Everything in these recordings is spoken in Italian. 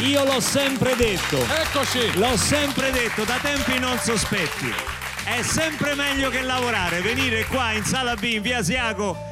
Io l'ho sempre detto. Eccoci. L'ho sempre detto da tempi non sospetti. È sempre meglio che lavorare, venire qua in sala B in via Asiago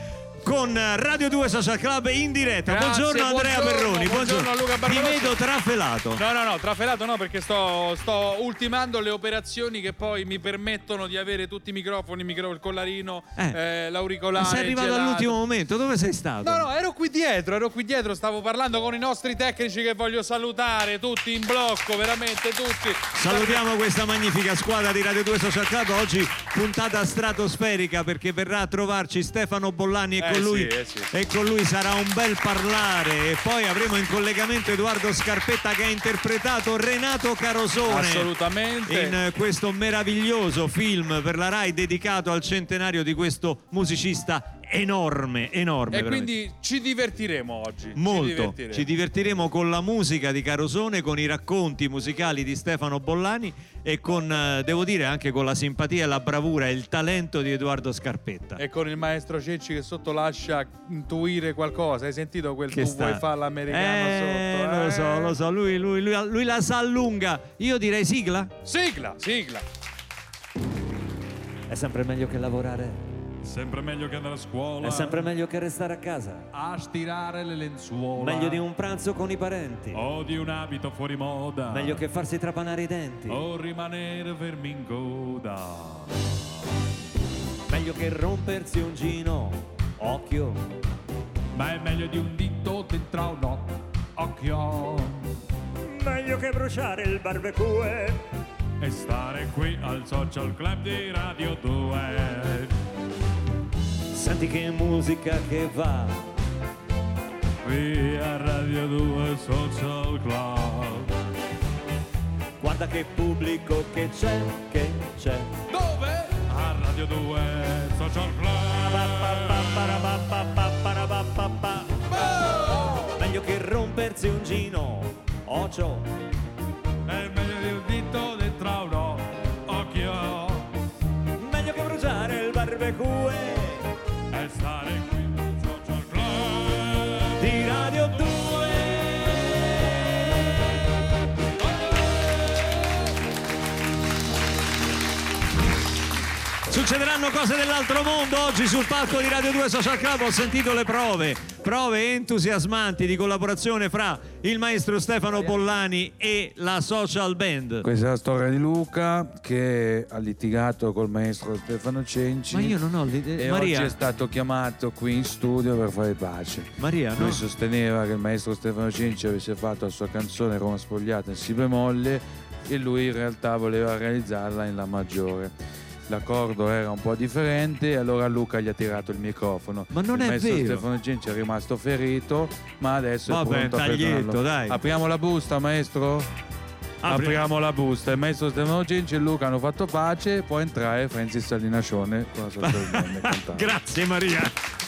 con Radio 2 Social Club in diretta. Grazie, buongiorno Andrea buongiorno, Perroni, buongiorno a Luca Ti vedo trafelato. No, no, no, trafelato no, perché sto, sto ultimando le operazioni che poi mi permettono di avere tutti i microfoni, il, micro- il collarino, Eh. eh, l'auricolare. Ma sei arrivato all'ultimo momento, dove sei stato? No, no, ero qui dietro, ero qui dietro, stavo parlando con i nostri tecnici che voglio salutare, tutti in blocco, veramente tutti. Salutiamo questa magnifica squadra di Radio 2 Social Club. Oggi puntata stratosferica perché verrà a trovarci Stefano Bollani e Eh con lui, sì, eh sì. e con lui sarà un bel parlare. E poi avremo in collegamento Edoardo Scarpetta che ha interpretato Renato Carosone. Assolutamente. In eh, questo meraviglioso film per la Rai dedicato al centenario di questo musicista enorme, enorme. E veramente. quindi ci divertiremo oggi. Ci Molto, divertiremo. ci divertiremo con la musica di Carosone, con i racconti musicali di Stefano Bollani e con, eh, devo dire, anche con la simpatia, la bravura e il talento di Edoardo Scarpetta. E con il maestro Cecci che sotto lascia intuire qualcosa. Hai sentito quel Che tu sta- vuoi fare l'americano Eh, sotto? lo so, eh? lo so, lui, lui- lui- lui la sa lunga. Io direi sigla. Sigla, sigla. È sempre meglio che lavorare, Sempre meglio che andare a scuola. è sempre meglio che restare a casa. a stirare le lenzuola. Meglio di un pranzo con i parenti. O di un abito fuori moda. Meglio che farsi trapanare i denti. O rimanere fermi in coda. Meglio che rompersi un gino. Occhio. Ma è meglio di un dito dentro a un occhio. Meglio che bruciare il barbecue. E stare qui al social club di Radio 2. Senti che musica che va. Qui a Radio 2 Social Club. Guarda che pubblico che c'è, che c'è. Dove? A Radio 2 Social Club. Meglio che rompersi un gino. Ocio. È meglio di un dito dentro a un occhio. Meglio che bruciare il barbecue. E Succederanno cose dell'altro mondo oggi sul palco di Radio 2 Social Club. Ho sentito le prove, prove entusiasmanti di collaborazione fra il maestro Stefano Bollani e la Social Band. Questa è la storia di Luca che ha litigato col maestro Stefano Cenci. Ma io non ho l'idea. E Maria, oggi è stato chiamato qui in studio per fare pace. Maria, Lui no? sosteneva che il maestro Stefano Cenci avesse fatto la sua canzone Roma spogliata in Si bemolle e lui in realtà voleva realizzarla in La maggiore. L'accordo era un po' differente e allora Luca gli ha tirato il microfono. Ma non il è maestro vero. Stefano Cenci è rimasto ferito, ma adesso Vabbè, è pronto a taglietto, dai. Apriamo la busta, maestro? Apri- Apriamo la busta. Il maestro Stefano Cenci e Luca hanno fatto pace, può entrare Francis Salinascione con la sua. Grazie Maria.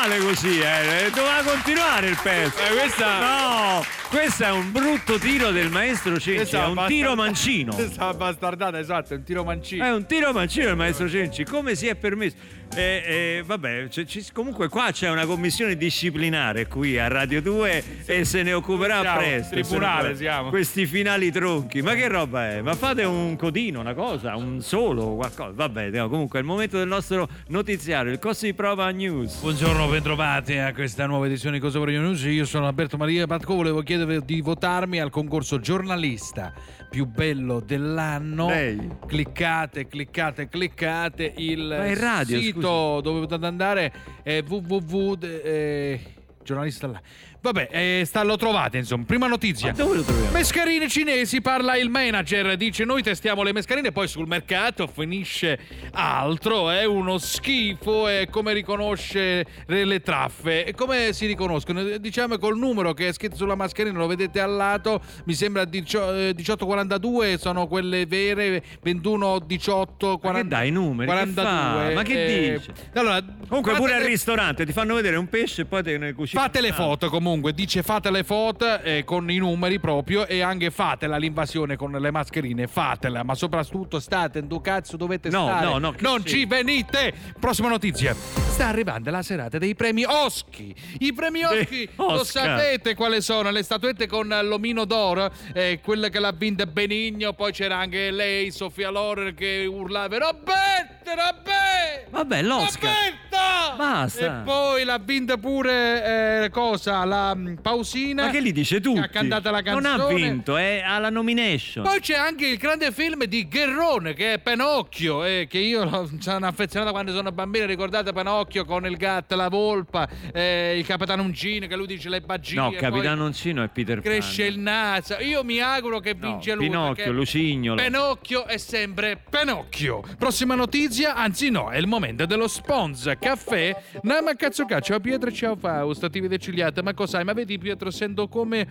Vale così, eh. Doveva continuare il pezzo. Eh, questa- No, questo è un brutto tiro del maestro Cenci, Questa è un basta- tiro mancino. Questa bastardata, esatto, è un tiro mancino. È un tiro mancino il maestro Cenci, come si è permesso? Eh, eh, vabbè, c'è- ci- comunque qua c'è una commissione disciplinare qui a Radio 2 e se ne occuperà Siamo, presto. tribunale siamo. Questi finali tronchi, ma che roba è? Ma fate un codino, una cosa, un solo, qualcosa. Vabbè, no, comunque è il momento del nostro notiziario, il Cossi Prova News. Buongiorno, bentrovati a questa nuova edizione di Cosa Voglio News. Io sono Alberto Maria Patco, volevo chiedervi di votarmi al concorso giornalista più bello dell'anno. Lei. Cliccate, cliccate, cliccate. Il radio, sito dove potete andare è www. eh, giornalista là. Vabbè, eh, sta- lo trovate insomma. Prima notizia. Dove lo troviamo? Mescarine cinesi, parla il manager, dice noi testiamo le mescarine, poi sul mercato finisce altro, è uno schifo, è come riconosce le, traffe. E come si riconoscono? Diciamo col numero che è scritto sulla mascherina, lo vedete al lato, mi sembra 18, eh, 1842, sono quelle vere, 21, 18, 40, Ma che dai numeri? Che 42. fa? Ma che eh, dice? Allora, Comunque fate pure al ristorante ti fanno vedere un pesce e poi te ne cucini. Fate le foto comunque, dice fate le foto eh, con i numeri proprio e anche fatela l'invasione con le mascherine, fatela, ma soprattutto state in due cazzo dovete No, stare. no, no, non sì. ci venite. Prossima notizia. Sta arrivando la serata dei premi Oschi. I premi Oschi, lo Oscar. sapete quali sono? Le statuette con l'omino d'oro, eh, quella che l'ha vinta Benigno, poi c'era anche lei, Sofia Loren che urlava Roberto, Roberto! Vabbè, l'Oscar. Roberta! Basta. E poi l'ha vinta pure eh, cosa? La mm, Pausina. Ma che li dice tu? Ha cantato la Non canzone. ha vinto, è alla nomination. Poi c'è anche il grande film di Gherrone che è Pinocchio, eh, che io sono affezionato quando sono bambino. Ricordate Pinocchio con il gatto, la volpa, eh, il capitano Uncino che lui dice le bagie. no, Capitano Uncino è Peter Pan. Cresce il naso. Io mi auguro che No, vince lui. Pinocchio, Lucignolo. Pinocchio è sempre Pinocchio. Prossima notizia, anzi no, è il momento dello sponsor caffè. No, ma cazzo cazzo, ciao Pietro, ciao Fausto, ti vede cigliata, ma cos'hai? Ma vedi Pietro, sento come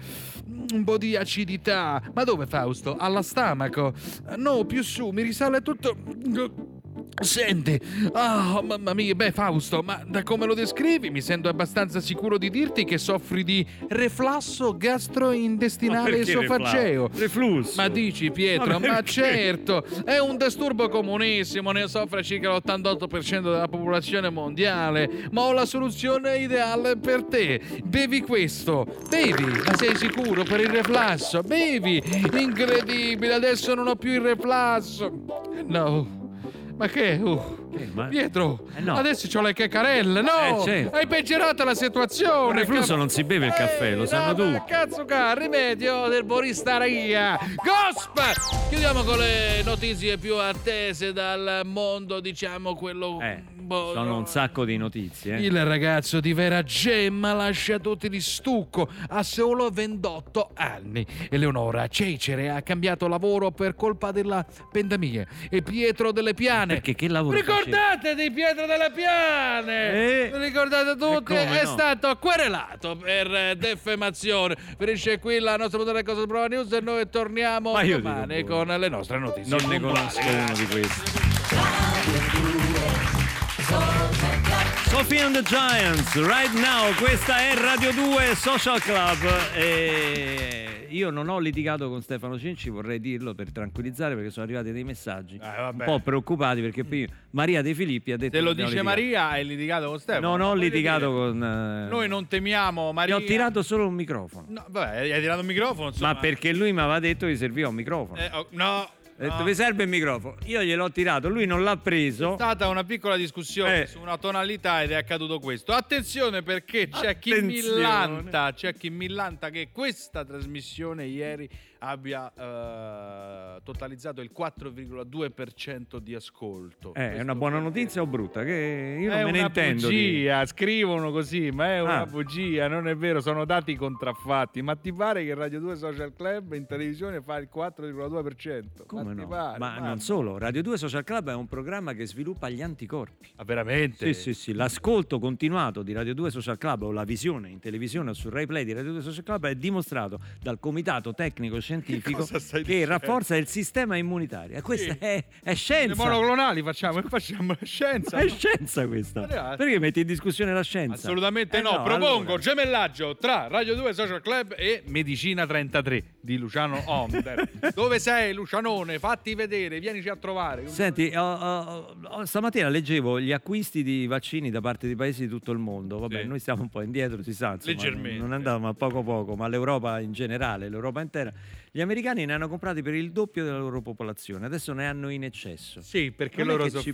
un po' di acidità. Ma dove Fausto? Alla stomaco? No, più su, mi risale tutto... Senti, ah, mamma mia, beh Fausto, ma da come lo descrivi mi sento abbastanza sicuro di dirti che soffri di reflasso Ma gastrointestinale esofageo. reflusso? Ma dici Pietro, Ma ma, certo, è un disturbo comunissimo, ne soffre circa l'88% della popolazione mondiale, ma ho la soluzione ideale per te. Bevi questo, bevi, ma sei sicuro per il reflasso? Bevi, incredibile, adesso non ho più il reflasso. No. Ma che? Uh, Che? Ma- Pietro, Eh, no. adesso c'ho le caccarelle, no! Eh, certo. Hai peggiorato la situazione! Il reflusso cap- non si beve il caffè, lo Eh, sanno no, ma tutti. Cazzo ca, rimedio del boristaria! Gosp! Chiudiamo con le notizie più attese dal mondo, diciamo quello... Eh, boh, sono no. un sacco di notizie. eh. Il ragazzo di Vera Gemma lascia tutti di stucco a solo 28 anni. Eleonora Cecere ha cambiato lavoro per colpa della pandemia. E Pietro delle Piane. Perché che lavoro Ricordate di Pietro delle Piane? Eh. Ricordate tutti? E come È no? stato querelato per eh, defamazione. Finisce qui la nostra puntata di Cosa Prova News e noi torniamo domani con le nostre notizie. Non ne conosco uno di questi. Sophie and the Giants, right now, questa è Radio 2 Social Club. E io non ho litigato con Stefano Cinci, vorrei dirlo per tranquillizzare perché sono arrivati dei messaggi un vabbè. po' preoccupati perché Maria De Filippi ha detto Se lo dice litigato. Maria, hai litigato con Stefano. Non ho litigato con... eh, Noi non temiamo Gli Maria. ho tirato solo un microfono. No, vabbè, hai tirato un microfono. Insomma. Ma perché lui mi aveva detto che serviva un microfono. Eh, oh, no. Ha detto, vi serve il microfono? Io gliel'ho tirato, lui non l'ha preso. È stata una piccola discussione Eh. su una tonalità ed è accaduto questo. Attenzione perché c'è chi Attenzione. millanta, c'è chi millanta che questa trasmissione ieri abbia eh, totalizzato il 4,2% di ascolto. Eh, è una buona notizia o brutta? Che io È non me ne una intendo. di- bugia, scrivono così, ma è una Ah. bugia, non è vero, sono dati contraffatti. Ma ti pare che Radio 2 Social Club in televisione fa il 4,2%? Come ti no? pare, ma mamma. non solo, Radio 2 Social Club è un programma che sviluppa gli anticorpi. Ah, veramente? Sì, sì, sì, l'ascolto continuato di Radio 2 Social Club o la visione in televisione o sul Rai Play di Radio 2 Social Club è dimostrato dal comitato tecnico scientifico che dicendo? rafforza il sistema immunitario. Questa Sì. è, è Le scienza. monoclonali facciamo, facciamo la scienza. È scienza questa. Perché metti in discussione la scienza? Assolutamente Eh no. Propongo allora. gemellaggio tra Radio 2 Social Club e Medicina 33 di Luciano Onder. Dove sei, Lucianone? Fatti vedere, vienici a trovare. Senti, ho- ho- ho- stamattina leggevo gli acquisti di vaccini da parte di paesi di tutto il mondo. Vabbè, Sì. noi stiamo un po' indietro, si sa, insomma, Leggermente. non andiamo a poco poco, ma l'Europa in generale, l'Europa intera. Gli americani ne hanno comprati per il doppio della loro popolazione, adesso ne hanno in eccesso. Sì, perché Non loro sono ci-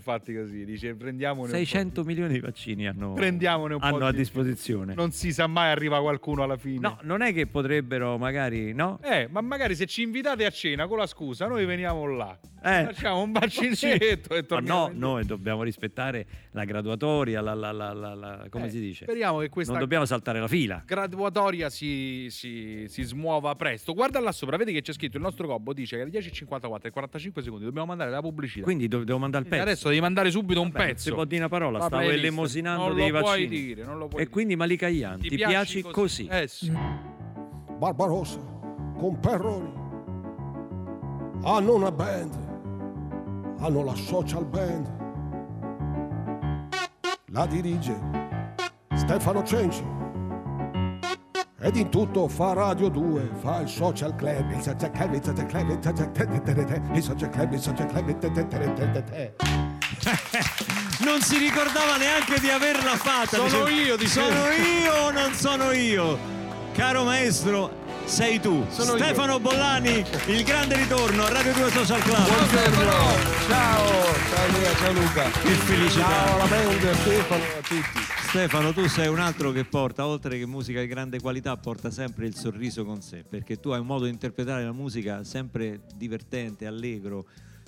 fatti così. Dice, prendiamone un po' 600 milioni di vaccini hanno, Prendiamone un po' hanno a di- disposizione. Non si sa mai arriva qualcuno alla fine. No, non è che potrebbero magari, no? Eh, ma magari se ci invitate a cena con la scusa, noi veniamo là. Eh. Facciamo un baccinetto e Ma torniamo. no, indietro. noi dobbiamo rispettare la graduatoria, la, la- la- la- la- come Eh, si dice? Speriamo che questa Non dobbiamo saltare la fila. graduatoria si, si, si smuova presto. Guarda là sopra, vedi che c'è scritto il nostro gobbo dice che alle 10.54 e 45 secondi dobbiamo mandare la pubblicità. Quindi do- devo mandare il pezzo. adesso devi mandare subito un Vabbè, non pezzo. Si può dire una parola, La stavo elemosinando non dei lo vaccini. puoi dire, non lo puoi E dire. quindi Malika Ian, ti, piaci così? Eh sì. Barbarossa con Perroni hanno una band, hanno la social band. La dirige Stefano Cenci ed in tutto fa Radio 2, fa il social club, il social club, il social club, il social club, il social club, il social club, il social club. Non si ricordava neanche di averla fatta. Sono Dice, io, dicevo. Sono io o non sono io? Caro maestro, sei tu. Sono io. Stefano Bollani, il grande ritorno a Radio 2 Social Club. Ciao, ciao Luca, ciao Luca. Che felicità. Ciao alla band, Stefano, a tutti. Stefano, tu sei un altro che porta, oltre che musica di grande qualità, porta sempre il sorriso con sé, perché tu hai un modo di interpretare la musica sempre divertente, allegro.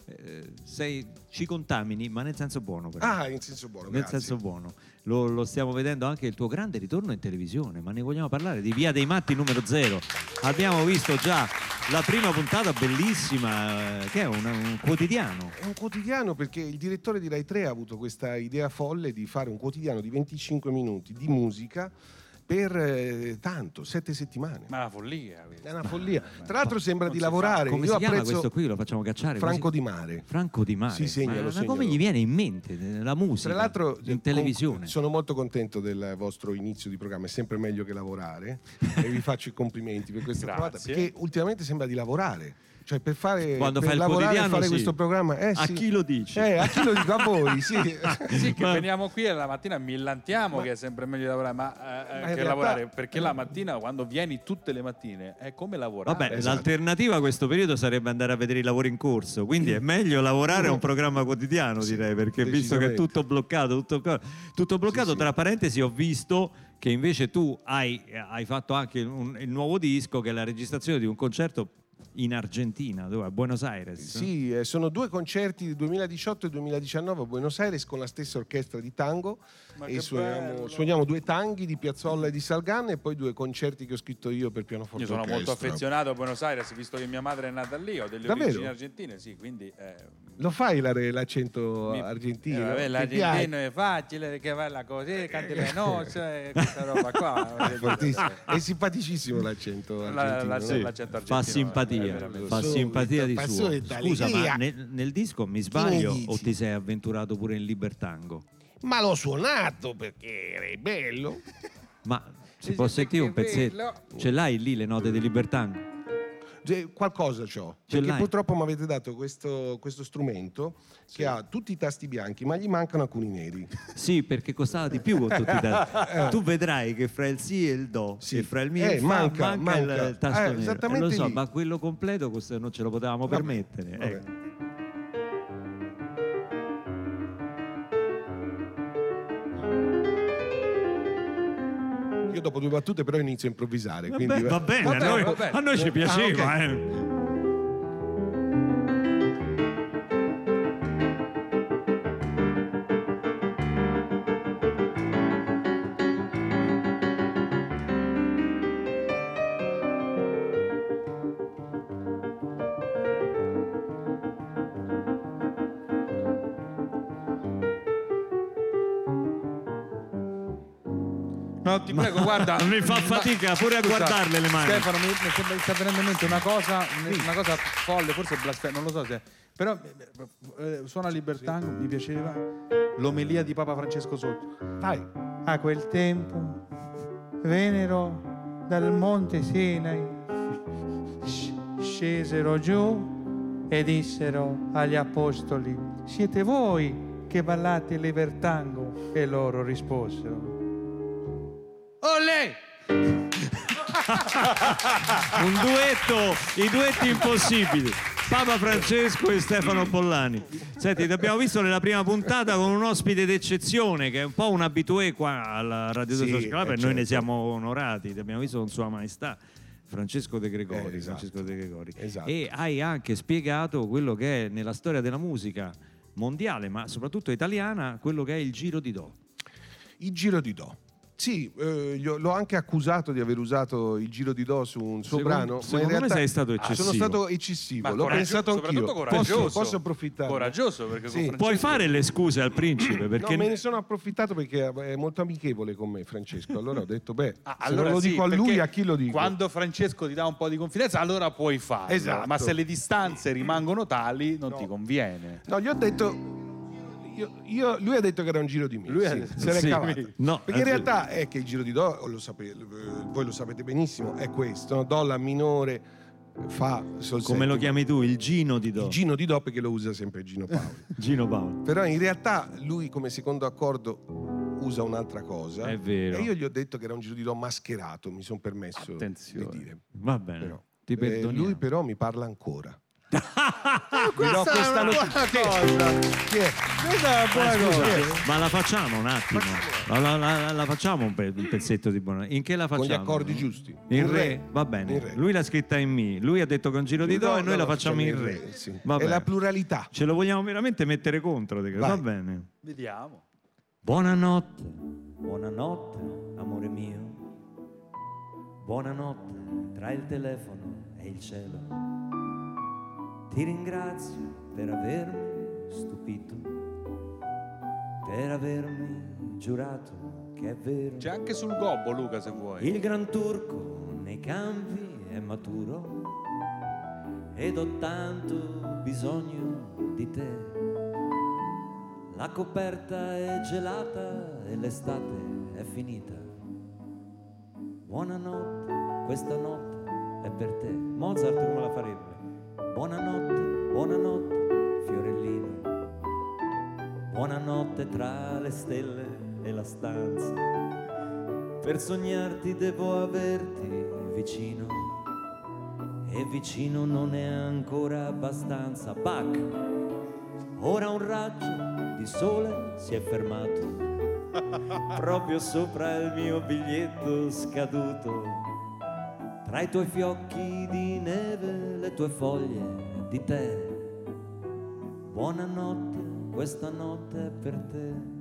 Eh, sei, ci contamini, ma nel senso buono. però. Ah, in senso buono, nel grazie. senso buono. Lo, lo stiamo vedendo anche il tuo grande ritorno in televisione, ma ne vogliamo parlare di Via dei Matti numero 0. Abbiamo visto già la prima puntata bellissima, eh, che è un, un quotidiano. È un quotidiano perché il direttore di Rai 3 ha avuto questa idea folle di fare un quotidiano di 25 minuti di musica per eh, tanto, sette settimane. Ma la follia. È una follia. Tra l'altro sembra di si fa. lavorare. Come Io si chiama apprezzo questo qui? Lo facciamo cacciare? Franco così? di Mare. Franco Di Mare. Sì, segna, ma, lo ma segna, come gli viene in mente eh, la musica Tra l'altro, in televisione? con- sono molto contento del vostro inizio di programma, è sempre meglio che lavorare e vi faccio i complimenti per questa Grazie. trovata, perché ultimamente sembra di lavorare. Cioè per fare Quando per fai il lavorare quotidiano, fare sì. questo programma eh, A sì. chi lo dici? Eh, a chi lo dico? A voi, sì. Sì, che Ma- veniamo qui e la mattina millantiamo Ma- che è sempre meglio lavorare, ma, eh, Ma in che realtà- lavorare, perché la mattina quando vieni tutte le mattine è come lavorare. Vabbè, Esatto. l'alternativa a questo periodo sarebbe andare a vedere i lavori in corso, quindi è meglio lavorare a un programma quotidiano, Sì, direi, perché visto che è tutto bloccato, tutto, tutto bloccato, Sì, sì. tra parentesi ho visto che invece tu hai, hai fatto anche un- il nuovo disco che è la registrazione di un concerto in Argentina, dove? a Buenos Aires. Sì, eh, sono due concerti del 2018 e 2019 a Buenos Aires con la stessa orchestra di tango Ma e che suoniamo, suoniamo due tanghi di Piazzolla e di Salgan e poi due concerti che ho scritto io per pianoforte Io sono orchestra. molto affezionato a Buenos Aires, visto che mia madre è nata lì, ho delle Davvero? origini argentine, sì, quindi... eh, Lo fai la- l'accento mi- argentino? eh, vabbè, Ti l'argentino è facile perché va la così, canti le nozze, questa roba qua. È simpaticissimo l'accento La- argentino. la- no? sì, l'accento argentino Fa simpatia, fa simpatia di suo. Scusa, ma nel, nel disco mi sbaglio o ti sei avventurato pure in libertango? Ma l'ho suonato perché era bello. Ma si può sentire un pezzetto? Ce l'hai lì le note di libertango? Cioè, qualcosa. Ce Perché purtroppo mi avete dato questo, questo strumento che ha tutti i tasti bianchi, ma gli mancano alcuni neri. Sì, perché costava di più con tutti i tasti. Tu vedrai che fra il sì e il do, Sì. e fra il mi e Eh, il fa, manca, manca, il- manca. tasto Eh, nero. Eh, lo so, ma quello completo questo non ce lo potevamo Vabbè, permettere. vabbè. ecco. Dopo due battute però inizio a improvvisare. Vabbè, quindi... va bene, Va a bene, noi, va bene. a noi ci piaceva. ok. eh. Ti prego, guarda. Mi fa fatica pure a Scusa, guardarle le mani. Stefano, mi, mi sta venendo in mente una cosa, una cosa folle, forse blasfema, non lo so se. Però eh, suona Libertango, mi piaceva. L'omelia di Papa Francesco Sotto. Dai. A quel tempo vennero dal monte Sinai, sc- scesero giù e dissero agli apostoli: Siete voi che ballate il Libertango? E loro risposero: Un duetto, i duetti impossibili. Papa Francesco e Stefano Pollani. Senti, ti abbiamo visto nella prima puntata con un ospite d'eccezione che è un po' un abitué qua alla Radio Sì, 2 Social Club eh, e noi ne certo. siamo onorati. Ti abbiamo visto con Sua Maestà. Francesco De Gregori, Eh, esatto. Francesco De Gregori. Esatto. E hai anche spiegato quello che è nella storia della musica mondiale, ma soprattutto italiana, quello che è il giro di do. Il giro di Do. Sì, eh, l'ho anche accusato di aver usato il giro di Do su un suo Secondo- brano. ma in secondo me realtà sei stato Ah, eccessivo. Sono stato eccessivo, Ma l'ho coraggio- pensato anch'io. soprattutto Posso, coraggioso. posso approfittare? Coraggioso perché con Sì. Francesco- Puoi fare le scuse al principe perché No, me ne sono approfittato perché è molto amichevole con me, Francesco. Allora ho detto, beh, Ah, se non lo sì, dico a lui, a chi lo dico? Quando Francesco ti dà un po' di confidenza, allora puoi farlo. Esatto. Ma se le distanze rimangono tali, non ti conviene. No, gli ho detto. Io- io- lui ha detto che era un giro di me. Lui sì, detto- se l'è sì. No, Perché in eh, realtà è che il giro di Do, lo sape- eh, voi lo sapete benissimo, è questo: no? Do la minore, fa sol come lo chiami tu, il Gino di do. Il Gino di Do perché lo usa sempre Gino Paolo. Gino Paolo. Però in realtà lui come secondo accordo usa un'altra cosa. È vero. E io gli ho detto che era un giro di Do mascherato, mi sono permesso Attenzione. di dire. Va bene. Però. Ti Eh, lui però mi parla ancora. Vi do questa notizia. Chi è? Questa è una buona Ah, scusa, cosa. ma la facciamo un attimo. La, la- la- la facciamo un, pe- un pezzetto di buona. In che la facciamo? Con gli accordi giusti. In In re? re. Va bene. Re. Lui l'ha scritta in mi. Lui ha detto con giro di do No, e noi no, la facciamo in re. sì. Va È la pluralità. Ce lo vogliamo veramente mettere contro. Va bene. Vediamo. Buonanotte. Buonanotte, amore mio. Buonanotte tra il telefono e il cielo. Ti ringrazio per avermi stupito, per avermi giurato che è vero. C'è anche sul gobbo, Luca, se vuoi. Il gran turco nei campi è maturo ed ho tanto bisogno di te. La coperta è gelata e l'estate è finita. Buonanotte, questa notte è per te. Mozart come la farebbe? Buonanotte, buonanotte, fiorellino. Buonanotte tra le stelle e la stanza. Per sognarti devo averti vicino e vicino non è ancora abbastanza. Bach, ora un raggio di sole si è fermato proprio sopra il mio biglietto scaduto. Tra i tuoi fiocchi di neve, le tue foglie di tè. Buonanotte, questa notte è per te.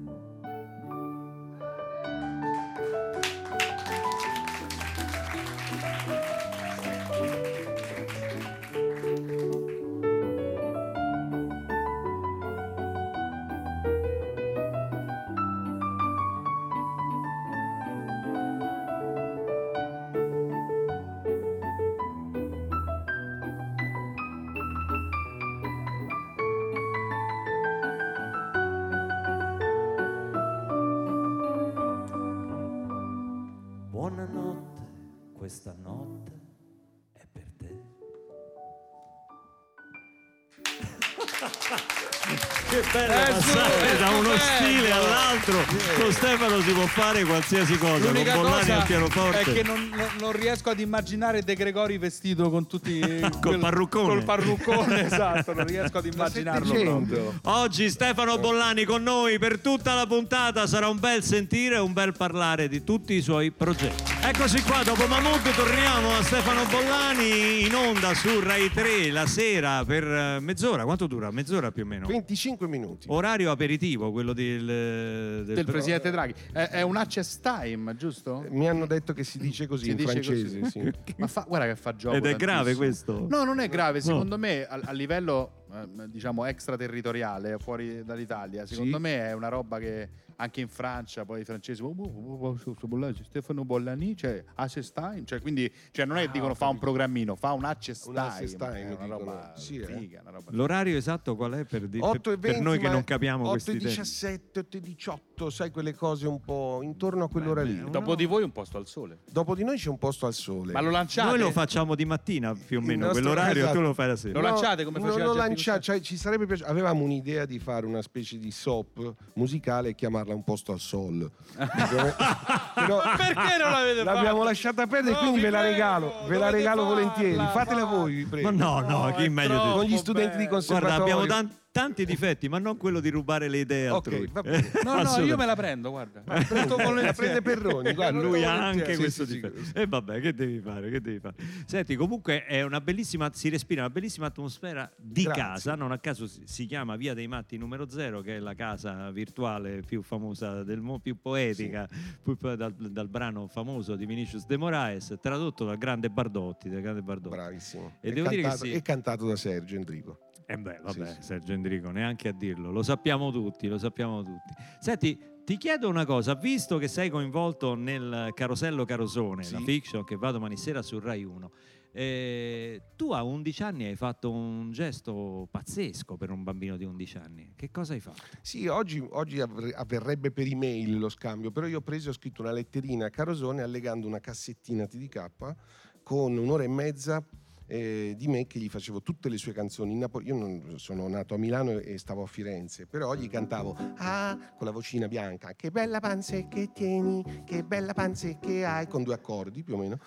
Che bello Eh, passare su, da uno stupendo. stile all'altro. Con Stefano si può fare qualsiasi cosa. Con L'unica Bollani cosa al pianoforte. è che non, non- non riesco ad immaginare De Gregori vestito con tutti Col parruccone. Col parruccone, esatto, non riesco ad immaginarlo proprio. 700. Oggi Stefano Bollani con noi per tutta la puntata sarà un bel sentire e un bel parlare di tutti i suoi progetti. Eccoci qua, dopo Mahmood torniamo a Stefano Bollani in onda su Rai 3 la sera per eh, mezz'ora. Quanto dura? Mezz'ora più o meno. 25 minuti. Orario aperitivo, quello del, del, Del presidente Draghi. È, è un access time, giusto? Mi hanno detto che si dice così Si in dice francese. così. sì. Ma fa- guarda che fa gioco. Ed è grave questo? No, non è grave. Secondo me, a, a livello eh, diciamo extraterritoriale fuori dall'Italia, secondo Sì. me è una roba che anche in Francia poi i francesi oh, oh, oh, Stefano Bollani, cioè Accestein, cioè quindi cioè non è che Ah, dicono fa un programmino, fa un Accestein, è una roba Sì, eh. figa, una roba L'orario esatto qual è per, di- per- 8 e 20, per noi che non capiamo 8 questi e tempi? 17, 8 e 18, sai quelle cose un po' intorno a quell'ora Beh, lì. Dopo di voi un posto al sole. Dopo di noi c'è un posto al sole. Ma lo lanciate? Noi lo facciamo di mattina più o meno, nostro- quell'orario esatto. tu lo fai la sera. Lo lanciate come no, faceva lo Geppi lancia- Costantino? cioè, ci sarebbe piaciuto. Avevamo un'idea di fare una specie di soap musicale e chiamarla un posto al sol. Però Perché non l'avete l'abbiamo fatto? lasciata perdere, No, quindi ve la regalo, ve la regalo farla, volentieri. Fatela fa- voi, vi prego. Ma no, no, chi è meglio di Con gli studenti di conservatorio. Guarda, abbiamo tan- tanti difetti, ma non quello di rubare le idee Ok, altrui. va bene. No, no, io me la prendo, guarda. La prende Perroni, guarda. Lui ha anche Sì, questo sì, difetto. sì. E vabbè, che devi fare? Che devi fare? Senti, comunque è una bellissima, si respira una bellissima atmosfera di Grazie. casa. Non a caso si, chiama Via dei Matti numero 0, che è la casa virtuale più famosa del mondo, più poetica, più dal, dal brano famoso di Vinicius de Moraes, tradotto dal grande Bardotti. Dal grande Bardotti. Bravissimo. E è, devo dire che cantato, sì. è cantato da Sergio Enrico. Eh beh, vabbè, Sì, sì. Sergio Endrico, neanche a dirlo, lo sappiamo tutti, lo sappiamo tutti. Senti, ti chiedo una cosa, visto che sei coinvolto nel Carosello Carosone, Sì. la fiction che va domani sera su Rai 1, eh, tu a 11 anni hai fatto un gesto pazzesco per un bambino di 11 anni. Che cosa hai fatto? Sì, oggi, oggi avverrebbe per email lo scambio, però io ho preso e ho scritto una letterina a Carosone allegando una cassettina TDK con un'ora e mezza eh, di me che gli facevo tutte le sue canzoni in Napoli. Io non, sono nato a Milano e, stavo a Firenze, però gli cantavo Ah, con la vocina bianca, che bella panze che tieni, che bella panze che hai, con due accordi più o meno.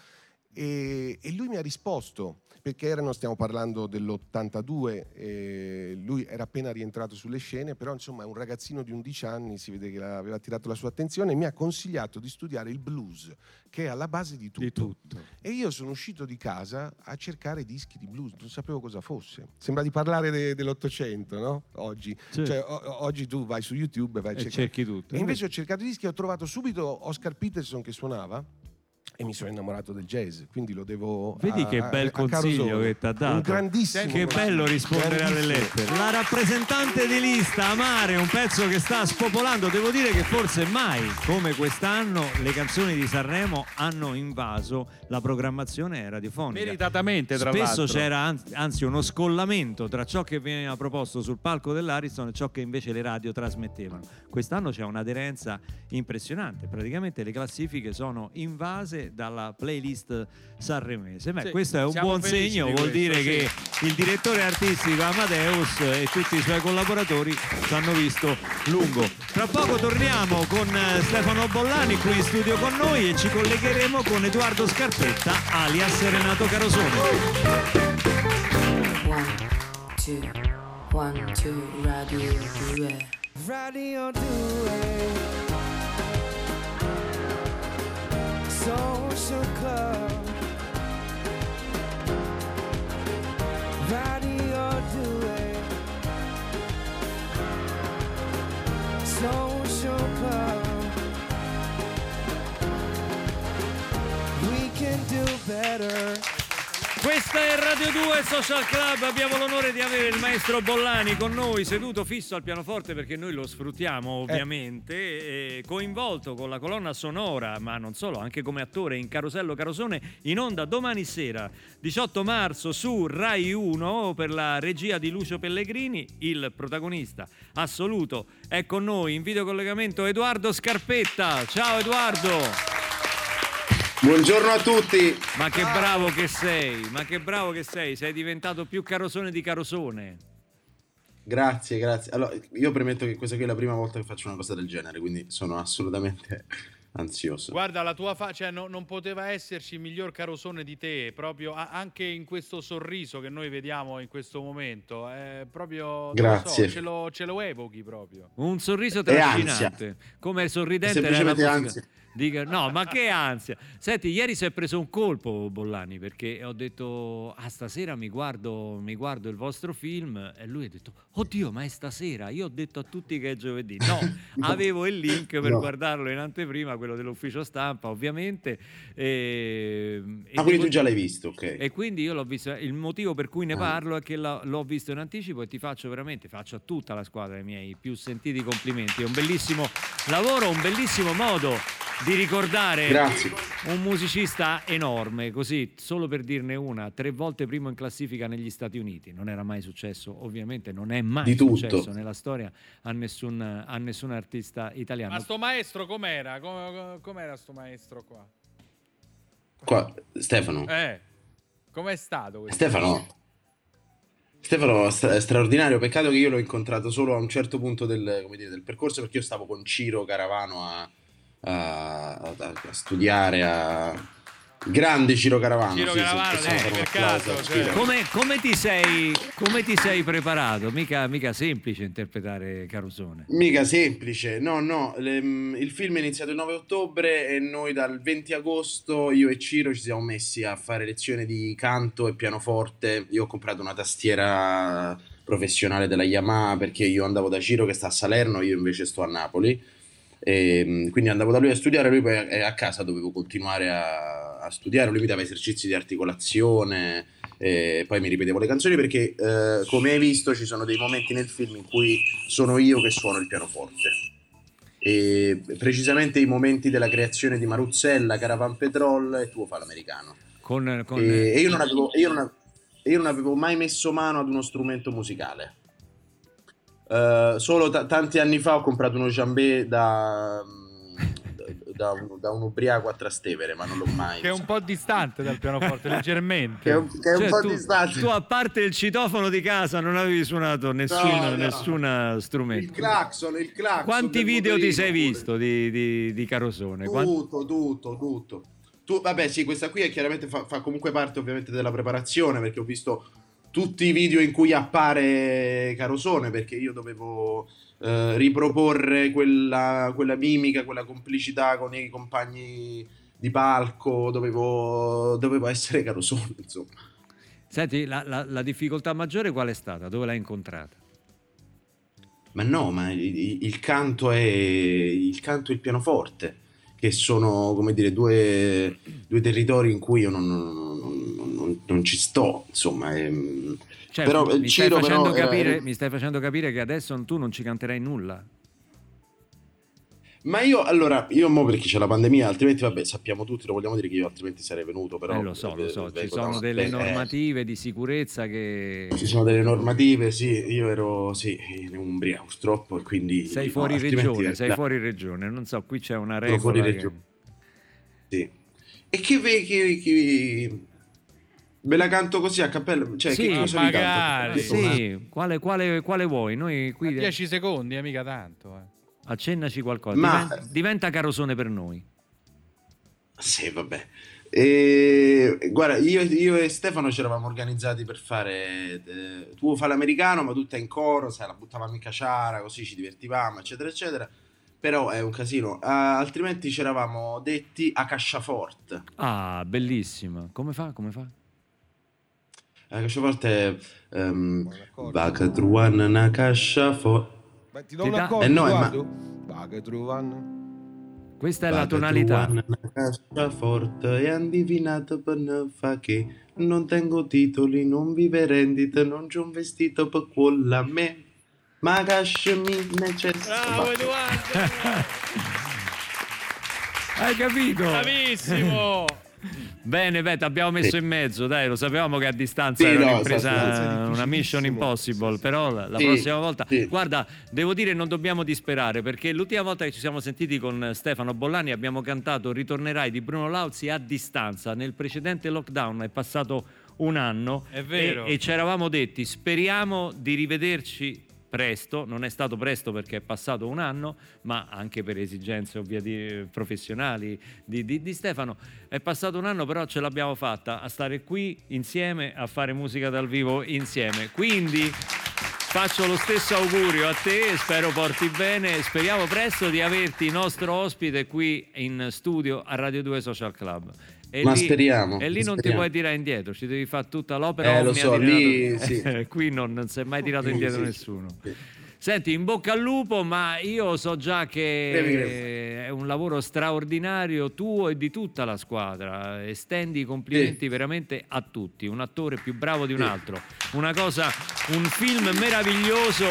E, e lui mi ha risposto perché erano, stiamo parlando dell'82, eh, lui era appena rientrato sulle scene, però insomma è un ragazzino di 11 anni, si vede che aveva attirato la sua attenzione e mi ha consigliato di studiare il blues, che è alla base di tutto. Di tutto. E io sono uscito di casa a cercare dischi di blues, non sapevo cosa fosse. Sembra di parlare de- dell'Ottocento, no? Oggi. Certo. Cioè, o- oggi tu vai su YouTube e vai a E cercare. cerchi tutto. E invece ho cercato dischi e ho trovato subito Oscar Peterson che suonava e mi sono innamorato del jazz, quindi lo devo Vedi a- che bel a consiglio che ti ha dato. Un grandissimo. Che consiglio. bello rispondere alle lettere. La rappresentante di lista Amare, un pezzo che sta spopolando. Devo dire che forse mai come quest'anno le canzoni di Sanremo hanno invaso la programmazione radiofonica. Meritatamente, tra Spesso l'altro. c'era an- anzi uno scollamento tra ciò che veniva proposto sul palco dell'Ariston e ciò che invece le radio trasmettevano. Quest'anno c'è un'aderenza impressionante, praticamente le classifiche sono invase dalla playlist sanremese. Beh, Sì, questo è un buon segno, di vuol questo, dire sì. che il direttore artistico Amadeus e tutti i suoi collaboratori ci hanno visto lungo. Tra poco torniamo con eh, Stefano Bollani qui in studio con noi e ci collegheremo con Edoardo Scarpetta alias Renato Carosone. One, two, one, two, radio 2. Radio 2 Social Club Radio 2 Social Club We can do better Questa è Radio 2 Social Club, abbiamo l'onore di avere il maestro Bollani con noi, seduto fisso al pianoforte perché noi lo sfruttiamo ovviamente, e coinvolto con la colonna sonora, ma non solo, anche come attore in Carosello Carosone, in onda domani sera, 18 marzo su Rai 1 per la regia di Lucio Pellegrini, il protagonista assoluto è con noi in videocollegamento Edoardo Scarpetta. Ciao Edoardo! Buongiorno a tutti. Ma che bravo che sei, ma che bravo che sei, sei diventato più carosone di carosone. Grazie, grazie. Allora, io premetto che questa qui è la prima volta che faccio una cosa del genere, quindi sono assolutamente ansioso. Guarda, la tua faccia, cioè, no- non poteva esserci miglior carosone di te, proprio a- anche in questo sorriso che noi vediamo in questo momento. È proprio. non lo Grazie. so, ce, lo, ce lo evochi proprio. Un sorriso E trascinante, ansia. come sorridente Semplicemente ansia. Dica- no, ma che ansia. Senti, ieri si è preso un colpo Bollani perché ho detto, ah, stasera mi guardo, mi guardo il vostro film e lui ha detto, oddio, ma è stasera. Io ho detto a tutti che è giovedì. No, avevo il link per No. guardarlo in anteprima, quello dell'ufficio stampa, ovviamente. E, e Ah, quindi devo- tu già l'hai visto, ok. e quindi io l'ho visto. Il motivo per cui ne Ah. parlo è che la- l'ho visto in anticipo e ti faccio veramente, faccio a tutta la squadra i miei più sentiti complimenti. È un bellissimo lavoro, un bellissimo modo di ricordare Grazie. un musicista enorme, così solo per dirne una, tre volte primo in classifica negli Stati Uniti. Non era mai successo, ovviamente non è mai Di tutto. successo nella storia a nessun, a nessun artista italiano. Ma sto maestro com'era? Com- com'era sto maestro qua? Qua, Stefano. Eh, com'è stato questo? Stefano. Stefano stra- è straordinario, peccato che io l'ho incontrato solo a un certo punto del, come dire, del percorso perché io stavo con Ciro Caravano a, a- a- a studiare a grande Ciro Caravano. Ciro sì, sì, Caravano, possiamo eh, a cioè. Come, come ti sei, come ti sei preparato? Mica, mica semplice interpretare Carusone. Mica semplice, no, no, le- il film è iniziato il 9 ottobre e noi dal 20 agosto, io e Ciro, ci siamo messi a fare lezioni di canto e pianoforte. Io ho comprato una tastiera professionale della Yamaha perché io andavo da Ciro che sta a Salerno, io invece sto a Napoli. E, mm, quindi andavo da lui a studiare, lui poi a a casa dovevo continuare a, a studiare, lui mi dava esercizi di articolazione, e poi mi ripetevo le canzoni perché eh, come hai visto ci sono dei momenti nel film in cui sono io che suono il pianoforte. E precisamente i momenti della creazione di Maruzzella, Caravan Petrol e Tuo fa l'americano. Con, con- E, e io, non avevo, io non avevo- io non avevo mai messo mano ad uno strumento musicale. Eh, solo ta- tanti anni fa ho comprato uno jambé da, da, un, da un ubriaco a Trastevere, ma non l'ho mai Che è un po' distante dal pianoforte, leggermente. Che è un, che è un Cioè, po' tu, distante. tu, a parte il citofono di casa non avevi suonato nessun No, no. nessuna Il strumento. clacson, il clacson. Quanti video ti sei pure. visto di, di, di Carosone? Tutto, tutto, tutto. Tu, vabbè, sì, questa qui è chiaramente fa, fa comunque parte ovviamente della preparazione perché ho visto tutti i video in cui appare Carosone perché io dovevo eh, riproporre quella, quella mimica, quella complicità con i compagni di palco, dovevo, dovevo essere Carosone, insomma. Senti, la, la- la difficoltà maggiore qual è stata? Dove l'hai incontrata? Ma no, ma il, il canto è il canto e il pianoforte, che sono, come dire, due, due territori in cui io non, non- non- ci sto, insomma. ehm. Cioè, però mi, stai Ciro facendo però capire, era- mi stai facendo capire che adesso tu non ci canterai nulla. Ma io, allora, io mo perché c'è la pandemia, altrimenti, vabbè, sappiamo tutti, lo vogliamo dire che io altrimenti sarei venuto, però... Eh, lo so, lo so, ci sono da- delle eh, normative di sicurezza che... Ci sono delle normative, sì, io ero, sì, in Umbria purtroppo, e quindi... Sei no, fuori regione, sei da- fuori regione, non so, qui c'è una regola. fuori che- regione. Sì. E che, che, che- ve la canto così a cappello? Cioè, Sì, che cosa magari. Sì, quale, quale- quale vuoi? Noi qui 10 secondi, eh, mica tanto. eh. accennaci qualcosa. Ma- Diventa, diventa carosone per noi. Sì, vabbè. E, guarda, io, io e Stefano ci eravamo organizzati per fare eh, tu fa l'americano, ma tutta in coro, sai, la buttavamo in caciara, così ci divertivamo, eccetera, eccetera. Però è un casino. Ah, altrimenti ci eravamo detti a casciaforte. Ah, bellissima. Come fa? Come fa? A casciaforte è ehm, va che trovano una. Beh, ti do Ti un dà- accordo, Eh, no, ma- trovano. Questa è la tonalità. una casciaforte e han divinato per non fa che non tengo titoli, non vive rendite, non c'ho un vestito per quello a me. Ma casciami necessita. Bravo Eduardo! Hai capito? Bravissimo! Bene, beh, ti abbiamo messo Sì. in mezzo, dai, lo sapevamo che a distanza Sì, era no, un'impresa, una mission impossible, però la, la Sì, prossima volta... sì. Guarda, devo dire non dobbiamo disperare, perché l'ultima volta che ci siamo sentiti con Stefano Bollani abbiamo cantato Ritornerai di Bruno Lauzi a distanza, nel precedente lockdown è passato un anno È vero. e, e ci eravamo detti speriamo di rivederci presto, non è stato presto perché è passato un anno, ma anche per esigenze professionali di, di- di Stefano, è passato un anno però ce l'abbiamo fatta a stare qui insieme, a fare musica dal vivo insieme. Quindi Faccio lo stesso augurio a te, spero porti bene. Speriamo presto di averti nostro ospite qui in studio a Radio 2 Social Club. E Ma lì, speriamo, E lì non ti speriamo. puoi tirare indietro, ci devi fare tutta l'opera. Eh, lo so, lì sì. qui non, non si è mai tirato indietro sì, nessuno. sì. Senti, in bocca al lupo, ma io so già che è un lavoro straordinario tuo e di tutta la squadra. Estendi i complimenti Sì. veramente a tutti. Un attore più bravo di un altro. Una cosa, un film meraviglioso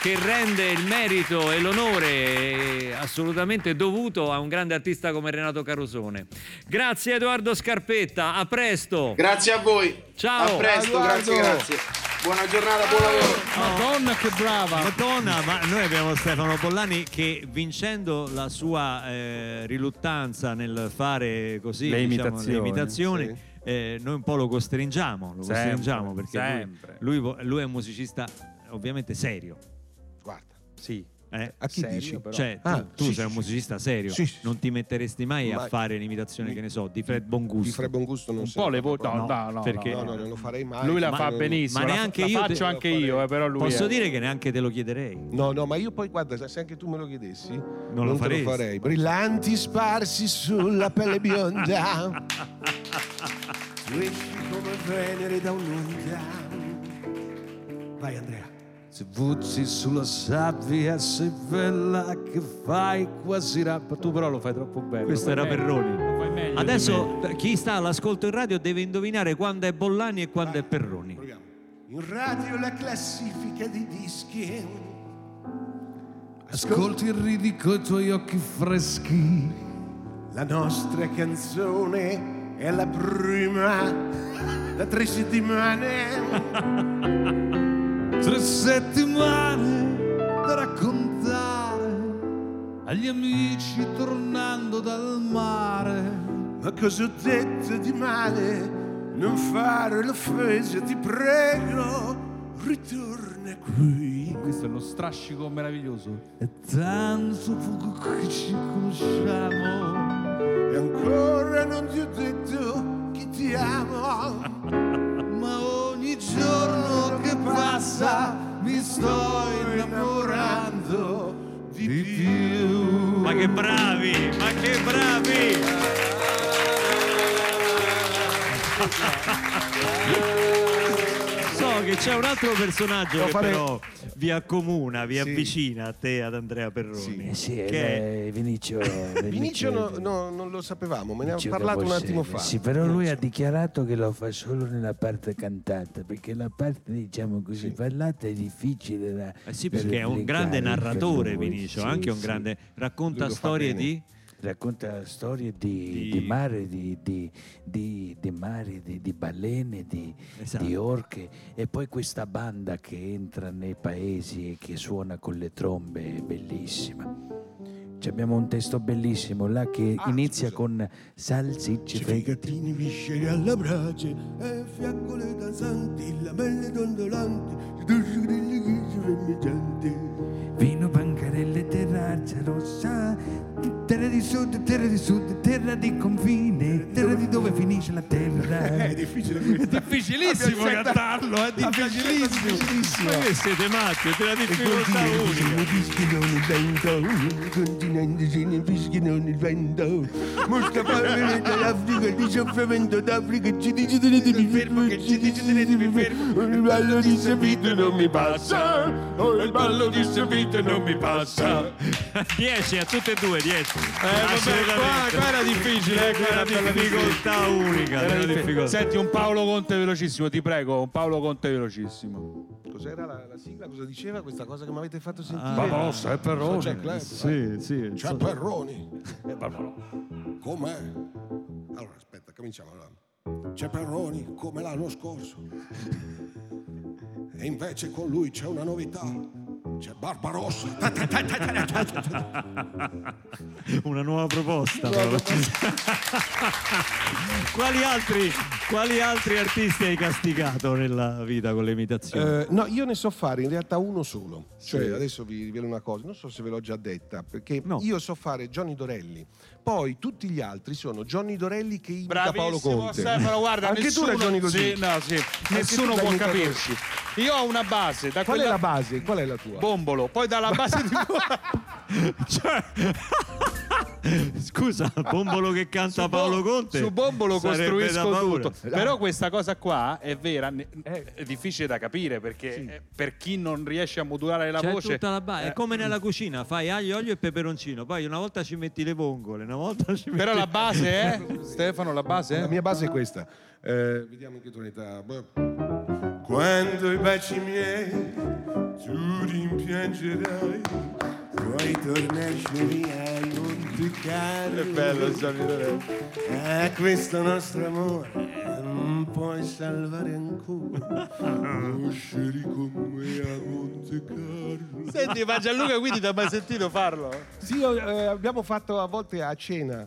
che rende il merito e l'onore eh, assolutamente dovuto a un grande artista come Renato Carosone. Grazie Edoardo Scarpetta, a presto. Grazie a voi. Ciao. A presto, Edoardo. grazie, grazie. Buona giornata, buon lavoro. Madonna che brava! Madonna, ma noi abbiamo Stefano Pollani che vincendo la sua eh, riluttanza nel fare così Le diciamo, imitazioni, le imitazioni, sì. eh, noi un po' lo costringiamo, lo Sempre, costringiamo perché lui- lui, lui è un musicista ovviamente serio. Guarda. Sì. Eh? A chi Serio, dici? però. Cioè, tu, Ah, tu sì, sei sì, un musicista serio, Sì, sì, non ti metteresti mai, a Mai. fare l'imitazione, Mi- che ne so, di Fred Bongusto. Di Fre Bongusto non Un po' le voto. No, no, no. perché- No, no, no, non lo farei mai. Lui la Ma fa non- benissimo. ma la- neanche la io te- faccio anche io, eh, però lui Posso è- dire che neanche te lo chiederei. No, no, ma io poi guarda, se anche tu me lo chiedessi, non, lo te faresti. lo farei. Brillanti sparsi sulla pelle bionda. Tu esci come Venere da un'onda. Vai Andrea. Se vuzzi sulla sabbia, sei bella che fai quasi rap. Tu però lo fai troppo bene. Questo era meglio. Perroni. Lo fai meglio di Adesso me. chi sta all'ascolto in radio deve indovinare quando è Bollani e quando è Perroni. Proviamo. In radio la classifica dei dischi. Ascolti e ridi coi tuoi occhi freschi. La nostra canzone è la prima da tre settimane. Tre settimane da raccontare agli amici tornando dal mare. Ma cosa ho detto di male? Non fare l'offesa, ti prego, ritorna qui. Questo è uno strascico meraviglioso. È tanto poco che ci conosciamo. E ancora non ti ho detto che ti amo. Giorno che passa mi sto innamorando di più. Ma che bravi, ma che bravi! Che c'è un altro personaggio Devo che fare- però vi accomuna, vi Sì. avvicina a te, ad Andrea Perroni. Sì. Eh sì, Che eh, Vinicio, Vinicio no- no, non lo sapevamo, me ne ha Vinicio parlato un attimo fa. Sì, però lui ha dichiarato che lo fa solo nella parte cantata, perché la parte, diciamo così, parlata è difficile da Eh sì, da perché è un replicare grande per narratore, lui. Vinicio, Sì, anche un sì. grande... Racconta Lui lo fa storie bene. di... Racconta storie di, Di- di mare, di, di, di, di mare, di, di balene, di, Esatto. di orche e poi questa banda che entra nei paesi e che suona con le trombe, è bellissima. Ci abbiamo un testo bellissimo là che Ah, inizia scusa. con salsicce. Fegatini visceri alla brace e fiaccole danzanti, la pelle dondolanti. Vino, bancarelle, terrazza rossa, terra di sud, terra di sud, terra di confine, terra di dove finisce la terra. È difficile questo. difficilissimo cantarlo, è difficilissimo. Ma che siete matti, è della difficoltà unica. fischiano nel vento, continenti se ne fischiano nel vento. Mustafa viene dall'Africa, di soffrimento d'Africa, ci dice tenete mi fermo, che ci dice tenete mi fermo. Il ballo di servito non mi passa, oh il ballo di servito non mi passa. 10 a tutte e due, 10. Eh, vabbè, qua, qua era difficile, eh, qua era Era bella difficoltà unica. Era difficile. difficoltà. Senti un Paolo Conte velocissimo, ti prego, un Paolo Conte velocissimo. Cos'era la, la sigla? Cosa diceva questa cosa che mi avete fatto sentire? Ah. Barbarossa, è Perroni. C'è Club, Sì, sì. C'è Perroni. Eh, Barbarossa. Com'è? Allora, aspetta, cominciamo. Allora. C'è Perroni come l'anno scorso. E invece con lui c'è una novità. C'è Barbarossa. Una nuova proposta. quali, altri, quali altri artisti hai castigato nella vita con le imitazioni? Eh, no, io ne so fare in realtà uno solo. Cioè, adesso vi rivelo una cosa, non so se ve l'ho già detta, perché No. io so fare Johnny Dorelli. Poi tutti gli altri sono Johnny Dorelli che imita Paolo Bravissimo Conte. Stefano, guarda, Anche nessuno, tu ragioni così. Sì, no, sì. Anche Nessuno può capirci. Io ho una base. Da Qual è quella- la base? Qual è la tua? Bombolo. Poi dalla base di Cioè, Scusa, Bombolo che canta Su Paolo Conte. Su Bombolo costruisco tutto. Però questa cosa qua è vera, Eh. è difficile da capire perché eh, per chi non riesce a modulare la C'è voce. tutta la ba- eh, È come nella cucina, fai aglio, olio e peperoncino, poi una volta ci metti le vongole, una volta ci metti... Però la base è Stefano, la base La è mia base è questa. Eh, vediamo in che tonalità. Quando i baci miei tu rimpiangerai, poi tornarsene Monte Carlo. È bello Gianni Dorelli. Eh, questo nostro amore non puoi salvare ancora. Usciri con me a Monte Carlo. Senti, ma Gianluca quindi ti ha mai sentito farlo? Sì, io, eh, abbiamo fatto a volte a cena,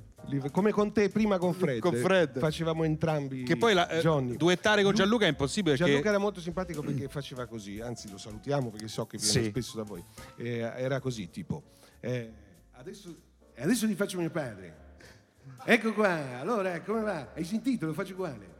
come con te prima con Fred. Con Fred. Facevamo entrambi. Che poi la, eh, Johnny. duettare con Lu- Gianluca è impossibile perché Gianluca era molto simpatico perché faceva così, anzi lo salutiamo perché so che viene Sì. spesso da voi. Eh, era così, tipo, eh, adesso, adesso ti faccio mio padre. Ecco qua, allora eh, come va? Hai sentito? Lo faccio uguale.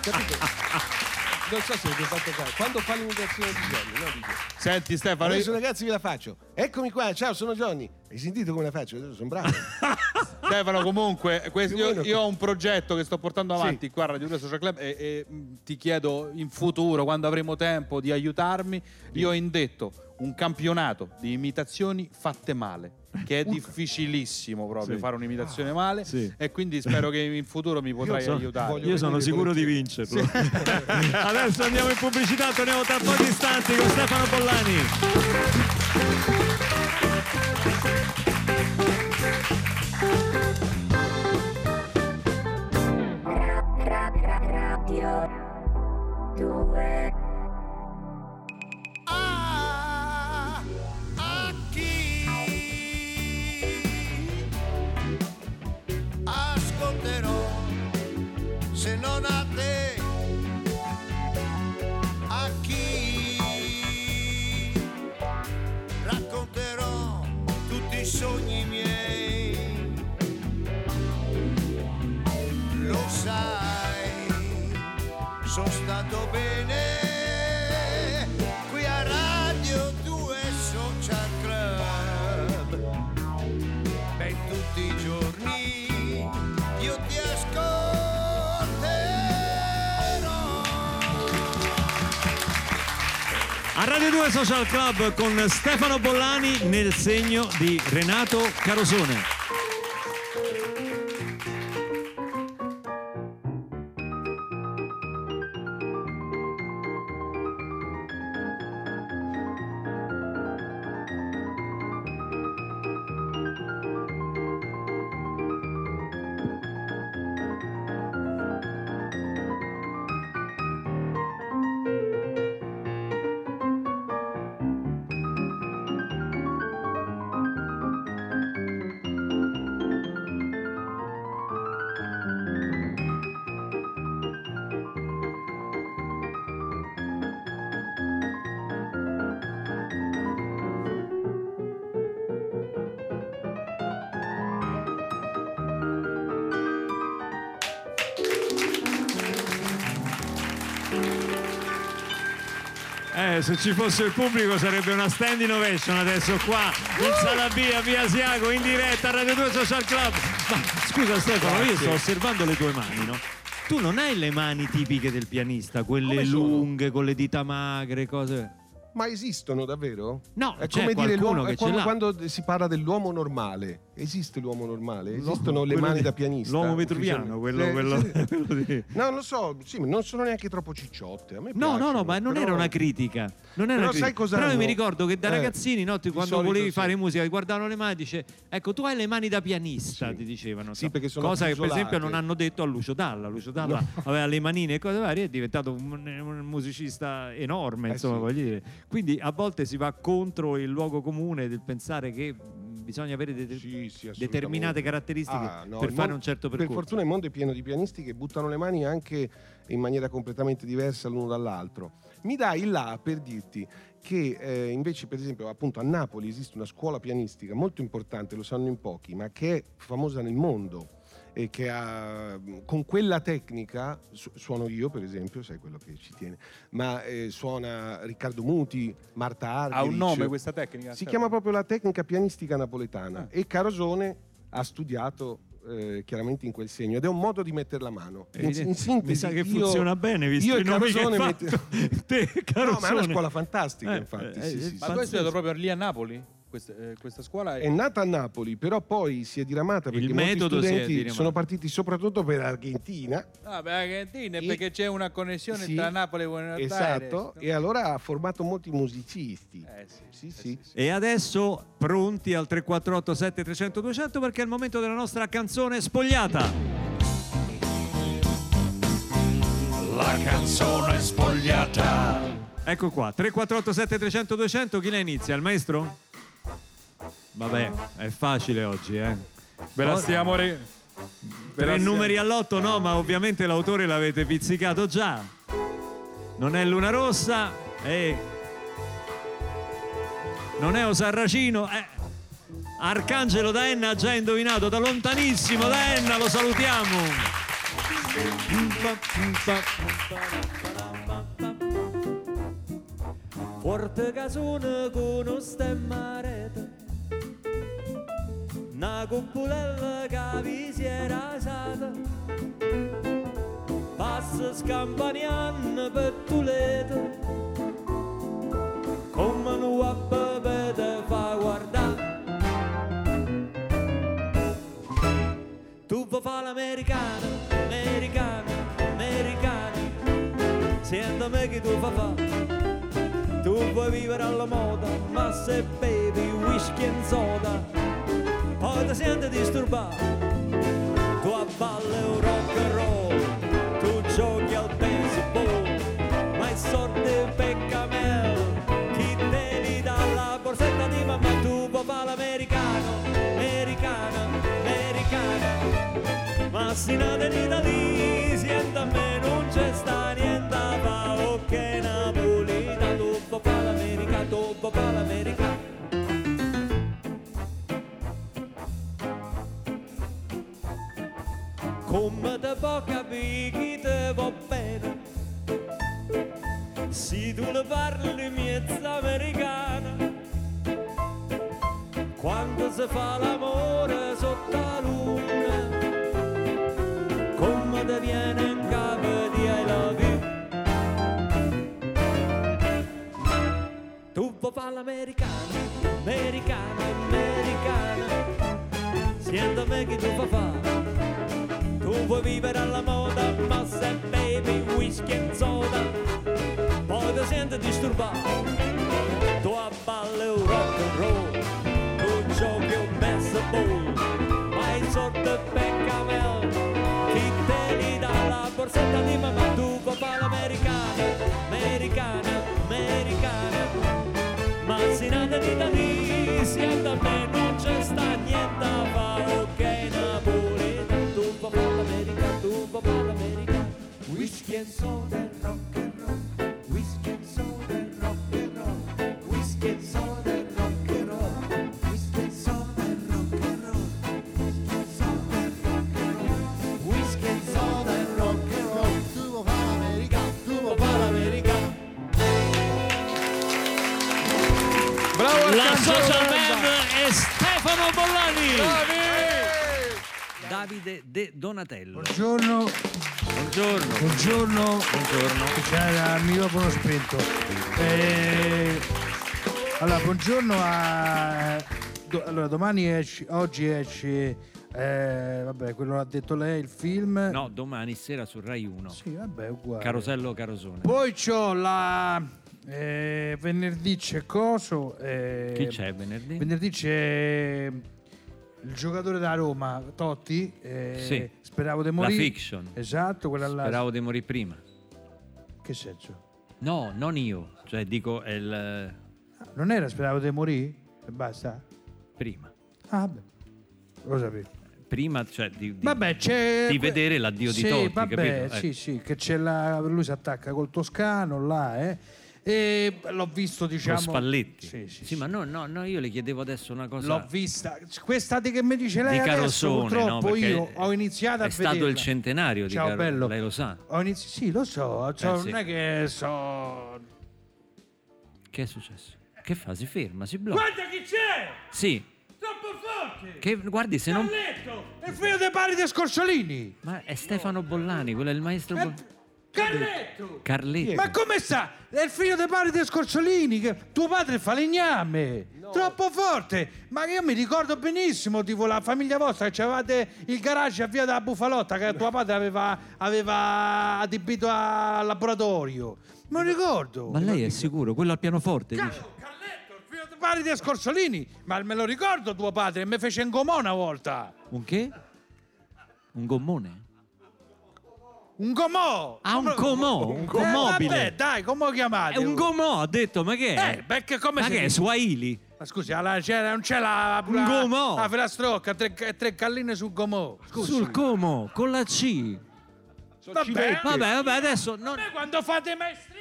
Capito? Non so se avete fatto caso. Quando fa l'imitazione di Johnny, no? Dice, Senti Stefano, Adesso io- ragazzi ve la faccio. Eccomi qua, ciao, sono Johnny. Hai sentito come la faccio? Sono bravo. Stefano, comunque, questo- io, io ho un progetto che sto portando Sì. avanti qua a Radio 2 Social Club e, e, mh, ti chiedo in futuro, quando avremo tempo, di aiutarmi. Io ho indetto un campionato di imitazioni fatte male, che è difficilissimo proprio Sì. fare un'imitazione male Sì. e quindi spero che in futuro mi potrai so- aiutare. Io sono sicuro di vincerlo. Adesso andiamo in pubblicità, torniamo tra pochi istanti con Stefano Pollani. Radio 2 Social Club con Stefano Bollani nel segno di Renato Carosone. Eh, se ci fosse il pubblico sarebbe una stand innovation adesso qua in sala B a Via Asiago in diretta a Radio 2 Social Club. Ma scusa Stefano, io sto osservando le tue mani, no? Tu non hai le mani tipiche del pianista, quelle lunghe, con le dita magre, cose. Ma esistono davvero? No, è come dire l'uomo, è come quando si parla dell'uomo normale. Esiste l'uomo normale? Esistono le quello mani di- da pianista? l'uomo vitruviano, quello- quello- quello di- No, non lo so, sì, ma non sono neanche troppo cicciotte. A me No, no, piacciono, no, ma non però- era una critica. Non era Però critica. sai cosa Però io mi ricordo che da Eh, ragazzini, no, tu di quando volevi sì. fare musica, ti guardavano le mani e dice "Ecco, tu hai le mani da pianista", ti dicevano. Sì, perché sono Cosa che per esempio non hanno detto a Lucio Dalla. Lucio Dalla aveva le manine e cose varie, è diventato un, un musicista enorme, Eh insomma, sì. voglio dire. Quindi a volte si va contro il luogo comune del pensare che bisogna avere de- determinate caratteristiche Ah, no, per fare mon- un certo Per percorso. fortuna il mondo è pieno di pianisti che buttano le mani anche in maniera completamente diversa l'uno dall'altro. Mi dai il là per dirti che eh, invece, per esempio, appunto a Napoli esiste una scuola pianistica molto importante, lo sanno in pochi, ma che è famosa nel mondo e che ha, con quella tecnica, su- suono io per esempio, sai quello che ci tiene, ma eh, suona Riccardo Muti, Marta Argerich. Ha un nome questa tecnica? Si Certo. chiama proprio la tecnica pianistica napoletana e Carosone ha studiato eh, chiaramente in quel segno ed è un modo di mettere la mano. In, in sintesi, Mi sa che io- funziona bene, visto io i e nomi che Carosone hai fatto. Te, No, ma è Carosone. una scuola fantastica, Eh, infatti. eh, sì, eh, sì, Ma sì. tu hai studiato proprio lì a Napoli? Questa, eh, questa scuola È nata a Napoli, però poi si è diramata perché Il molti è studenti sono partiti soprattutto per Argentina. Ah, beh, Argentina, E- perché c'è una connessione Sì, tra Napoli e Buenos Aires. Esatto, e allora ha formato molti musicisti. Eh, sì, Sì, sì. E adesso pronti al 348 7300 200 perché è il momento della nostra canzone spogliata. La canzone spogliata. Ecco qua, 348 7300 200 chi la inizia? Il maestro? Vabbè, è facile oggi, eh. Ve la stiamo re- ve la Tre stiamo- numeri all'otto no, ma ovviamente l'autore l'avete pizzicato già. Non è Luna Rossa e non è Osarracino, è Arcangelo da Enna ha già indovinato da lontanissimo da Enna, lo salutiamo. Forte casone con un stemmarete Una cupolella che vi si è rasata Passa scampaniando per Tuleto Come un uappa per te fa guardare Tu vuoi fare l'americana, americana, americana Senta me che tu fa fa. Tu vuoi vivere alla moda, ma se bevi americana, ma and soda rock and roll, whisky and soda e rock and roll, whisky and soda e rock and roll, whisky and soda e rock and roll, whisky and soda e rock and roll, tu vuoi fare l'americano, tu vuoi fare l'americano. Bravo La social band è Stefano Bollani. Davide De Donatello. Buongiorno. Buongiorno. Buongiorno. Buongiorno. C'era il microfono spento. Eh, allora, buongiorno a... do- allora, domani esce, oggi esce, eh, vabbè, quello l'ha detto lei, il film. No, domani sera su Rai 1. Sì, vabbè, uguale. Carosello Carosone. Poi c'ho la... eh, venerdì c'è coso. eh, Chi c'è venerdì? Venerdì c'è il giocatore da Roma, Totti. eh, Sì. Speravo di La morire. fiction. Esatto, quella là. Speravo di morire prima. Che senso? No, non io. Cioè, dico, è il... Non era speravo di morire? E basta? Prima. Ah, vabbè. Lo sapevo. Prima, cioè, di, di- Vabbè, di vedere l'addio di sì, Totti, vabbè, capito? Sì, Ecco. sì, che c'è la. Lui si attacca col toscano là, eh. E l'ho visto, diciamo. Con Spalletti. Sì, sì, Sì, ma no, no, no, io le chiedevo adesso una cosa. L'ho vista. Questa di che mi dice lei Di adesso, Carosone, no? purtroppo Perché io ho iniziato a È stato vederla. il centenario di Ciao, Caro- bello. lei lo sa. Ho inizi- Sì, lo so, Eh, sì. non è che so... Che è successo? Che fa? Si ferma, si blocca. Guarda chi c'è! Sì. Troppo forte! Che, guardi, se non. Carletto! È figlio dei pari dei Scorciolini! Ma è Stefano Bollani, quello è il maestro. Boll- Carletto! Carletti. Ma come sta? È il figlio dei pari dei Scorciolini, che tuo padre fa legname! Troppo forte! Ma io mi ricordo benissimo, tipo la famiglia vostra, che avevate il garage a via della Bufalotta, che tuo padre aveva, aveva adibito al laboratorio. Me lo ricordo! Ma lei è sicuro? Quello al pianoforte? dice. Figlio dei pari dei Scorciolini! Ma me lo ricordo tuo padre, mi fece un gomò una volta! Un che? Un gommone? Un gomò! Ah, un comò, un comobile. vabbè, dai, come lo chiamate? È un gomò, ha detto, ma che è? Eh, perché come ma si che è? dice? Swahili? Ma scusi, alla- c'era- non c'è la, Un la, gomò. la filastrocca, tre, tre galline sul gomò. Scusi. Sul como, con la C. Vabbè, Vabbè, vabbè, adesso non, Vabbè, quando fate maestrini...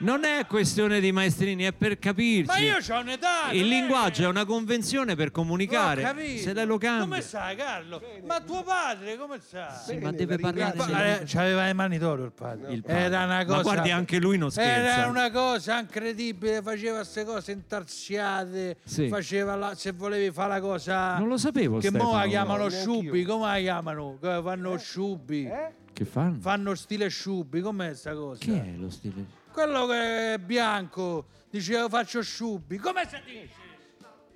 non è questione di maestrini, è per capirci. Ma io ho un'età... Il non è- linguaggio è una convenzione per comunicare. Ho capito. Se lei lo cambia. Come sai, Carlo? Ma tuo padre come sa? Sì, ma deve parlare. Eh, c'aveva le mani d'oro il padre. Il padre. Era una cosa. Ma guardi, anche lui non scherza. Era una cosa incredibile, faceva queste cose intarsiate. Sì. Faceva la- se volevi fare la cosa. Non lo sapevo, Che mo Stefano. la chiamano No, sciubi, come la chiamano? Fanno sciubi. Che fanno? Fanno stile sciubi, com'è sta cosa? Che è lo stile? Quello che è bianco, diceva faccio sciubi. Come si dice?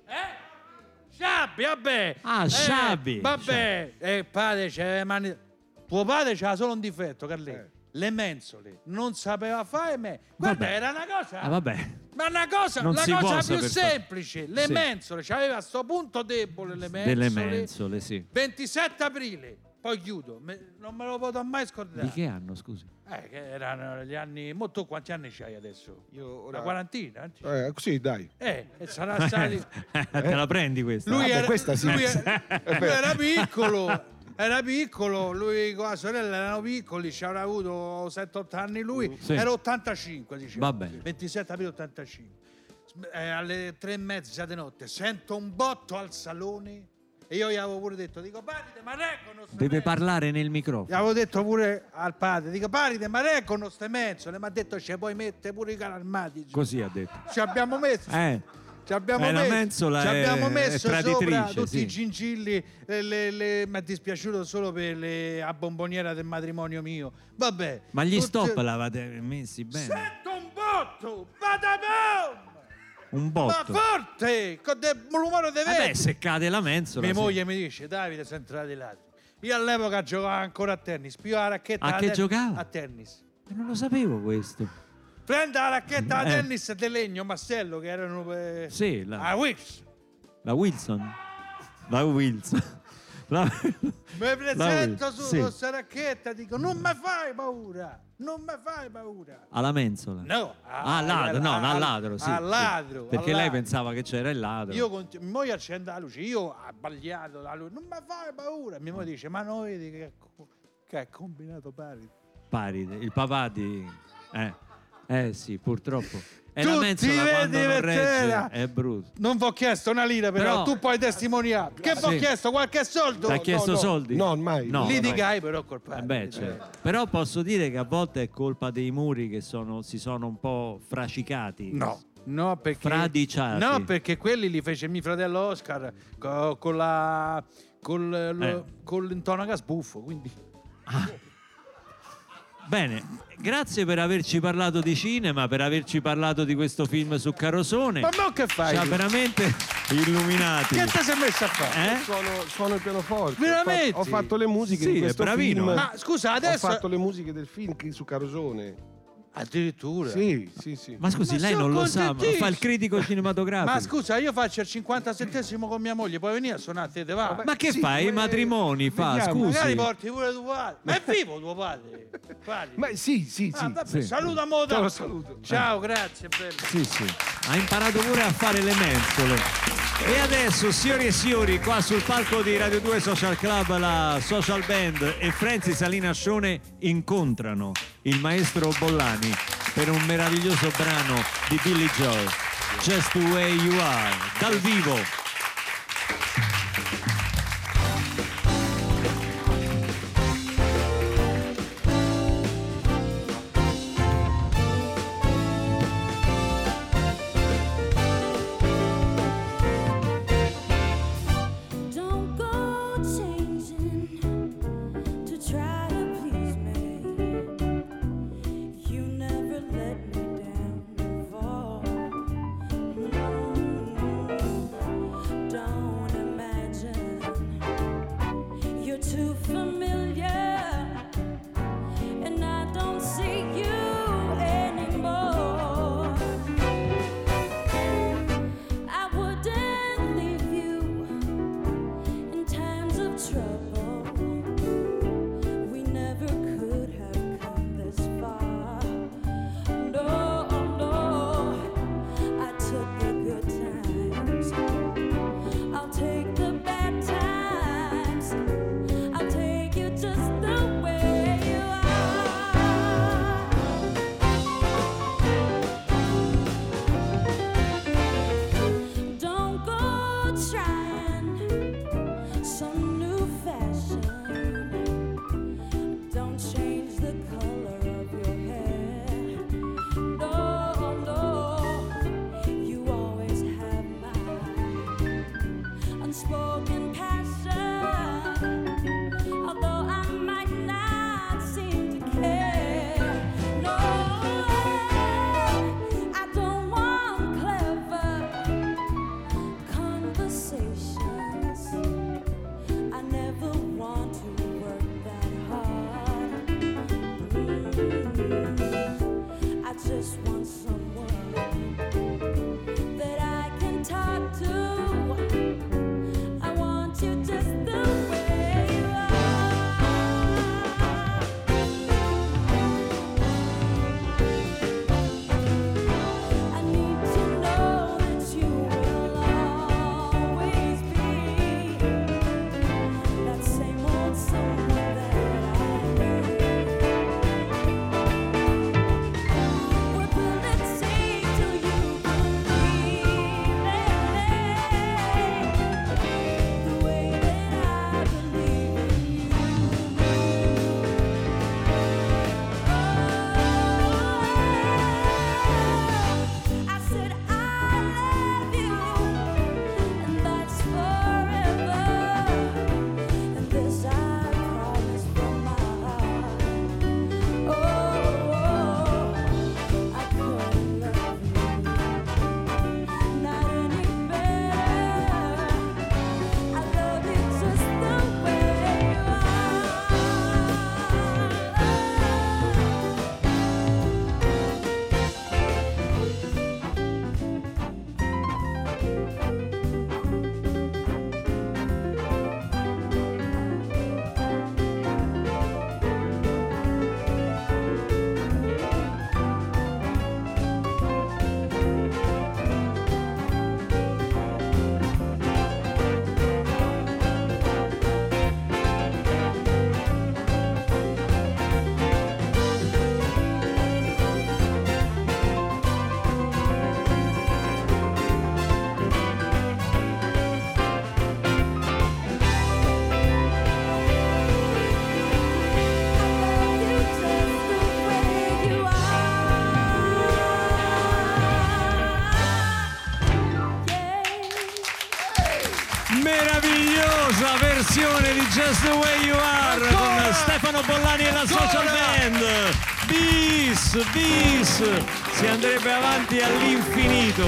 Eh? Sciabbi, vabbè. Ah, Eh, sciabbi. Vabbè. E padre c'aveva le mani... Tuo padre c'aveva solo un difetto, Carletto. Le mensole. Non sapeva fare me. Guarda, Vabbè. era una cosa... Ah, vabbè. Ma una cosa, Non la cosa più semplice, le Sì. mensole, c'aveva sto punto debole le mensole. Delle mensole, sì. 27 aprile, poi chiudo, Me- non me lo potrò mai scordare. Di che anno, scusi? Eh, che erano gli anni. Mo tu quanti anni c'hai adesso? Io Una quarantina? Eh, sì, dai. Eh, e sarà stati. Te la prendi questa? Lui, Vabbè, era, questa sì. lui era- È lui era piccolo. Era piccolo, lui con la sorella erano piccoli, ci avrà avuto 7-8 anni lui, Sì. era 85 diceva. Va bene. 27 aprile 85. Sm- eh, alle tre e mezza di notte sento un botto al salone e io gli avevo pure detto, dico Paride, ma reggono ste Deve parlare nel microfono. gli avevo detto pure al padre, dico Paride, ma reggono ste menzole, mi ha detto ci puoi mettere pure i carri armati. Così ha detto. Ci abbiamo messo. Eh, Ci abbiamo Eh, la messo, ci è- abbiamo è messo traditrice, sopra tutti sì. i gingilli. eh, le- le- mi è dispiaciuto solo per le, a bomboniera del matrimonio mio. Vabbè. ma gli tutti- stop l'avete messi bene. Sento un botto! Vada bom! Un Ma botto. forte! Con del rumore di Vabbè, vento! se cade la mensola. Mia sì. moglie mi dice, Davide, sei entrato di ladri. Io all'epoca giocavo ancora a tennis. Più la racchetta A che ten- giocava? A tennis. Eh, Non lo sapevo questo. Prenda la racchetta da Eh. tennis di legno, Massello, che erano per... Sì, la, Ah, Wix. la Wilson. La Wilson. La- Mi La presento Wix, su sì. questa racchetta dico non mi fai paura, non mi fai paura. Alla mensola. No, Ah, al ladro, no, al- ladro, sì. al ladro, Perché lei ladro. pensava che c'era il ladro. Io mia moglie accende la luce, io ho abbagliato la luce, non mi fai paura. Mia moglie dice, ma vedi che, che ha combinato pari. Paride, il papà di... Eh, eh sì, purtroppo. E la Tutti mensola quando non regge è brutto. Non vi ho chiesto una lira però, Però- tu puoi testimoniare. Che vi ho Sì. chiesto? Qualche soldo? Ti ha chiesto no. soldi? No, mai. No, Litigai però col Eh beh, certo. Però posso dire che a volte è colpa dei muri che sono- si sono un po' fracicati. No. No perché, Fradiciati. no, perché quelli li fece mio fratello Oscar co- con la col, lo- Eh. con l'intonaca sbuffo, quindi Bene, grazie per averci parlato di cinema, per averci parlato di questo film su Carosone. Ma mo che fai? Ci ha veramente illuminati. Che ti sei messo a fare? Eh? Suono, suono il pianoforte. Veramente? Ho fatto, ho fatto le musiche Sì, di è questo bravino, film. Ma scusa, adesso Ho fatto le musiche del film su Carosone. Addirittura. Sì, sì, sì. Ma scusi, Ma lei non lo sa, ma fa il critico cinematografico. Ma scusa, io faccio il 57 con mia moglie, puoi venire a suonare te, te va? Ma che Sì, fai? I matrimoni fa, vediamo, scusi. Magari porti pure tuo padre. Ma è vivo tuo padre? Padre. Ma sì, sì, sì. Ah, vabbè, sì. saluta mo, Te lo dai. saluto. Ciao, grazie, bello. Sì, sì. Ha imparato pure a fare le mensole. E adesso, signori e signori, qua sul palco di Radio 2 Social Club, la Social Band e Francis Alinascione incontrano il maestro Bollani per un meraviglioso brano di Billy Joel, Just the Way You Are, dal vivo. Versione di Just the Way You Are con Stefano Bollani e la Social Band. Bis, bis, si andrebbe avanti all'infinito.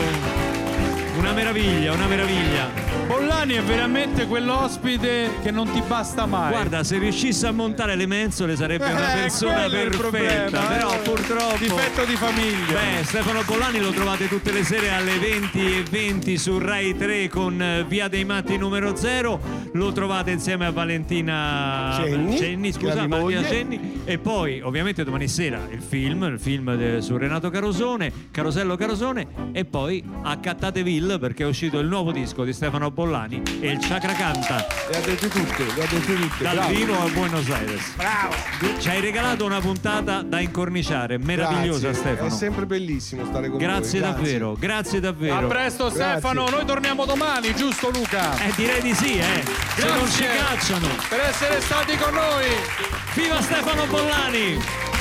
Una meraviglia, una meraviglia. Bollani è veramente quell'ospite che non ti basta mai. Guarda, se riuscisse a montare le mensole sarebbe una Eh, persona è il perfetta, problema, però eh. purtroppo... Difetto di famiglia. Beh, Stefano Pollani lo trovate tutte le sere alle 20 e 20 su Rai 3 con eh, Via dei Matti numero 0. Lo trovate insieme a Valentina Cenni, scusa, grande Valentina. Cenni. E poi, ovviamente, domani sera il film, il film de- su Renato Carosone, Carosello Carosone. E poi accattateville perché è uscito il nuovo disco di Stefano Bollani e il Chakra Canta. Le ha dette tutte, le ha dette tutte. Dal bravo. vivo a Buenos Aires. Bravo. Ci hai regalato una puntata da incorniciare, meravigliosa Grazie, Stefano. È sempre bellissimo stare con Grazie voi. davvero, grazie davvero. A presto Stefano, noi torniamo domani, giusto Luca? Eh, direi di sì, eh. Se non ci Grazie cacciano. per essere stati con noi. Viva Stefano Bollani!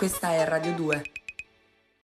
Questa è Radio 2.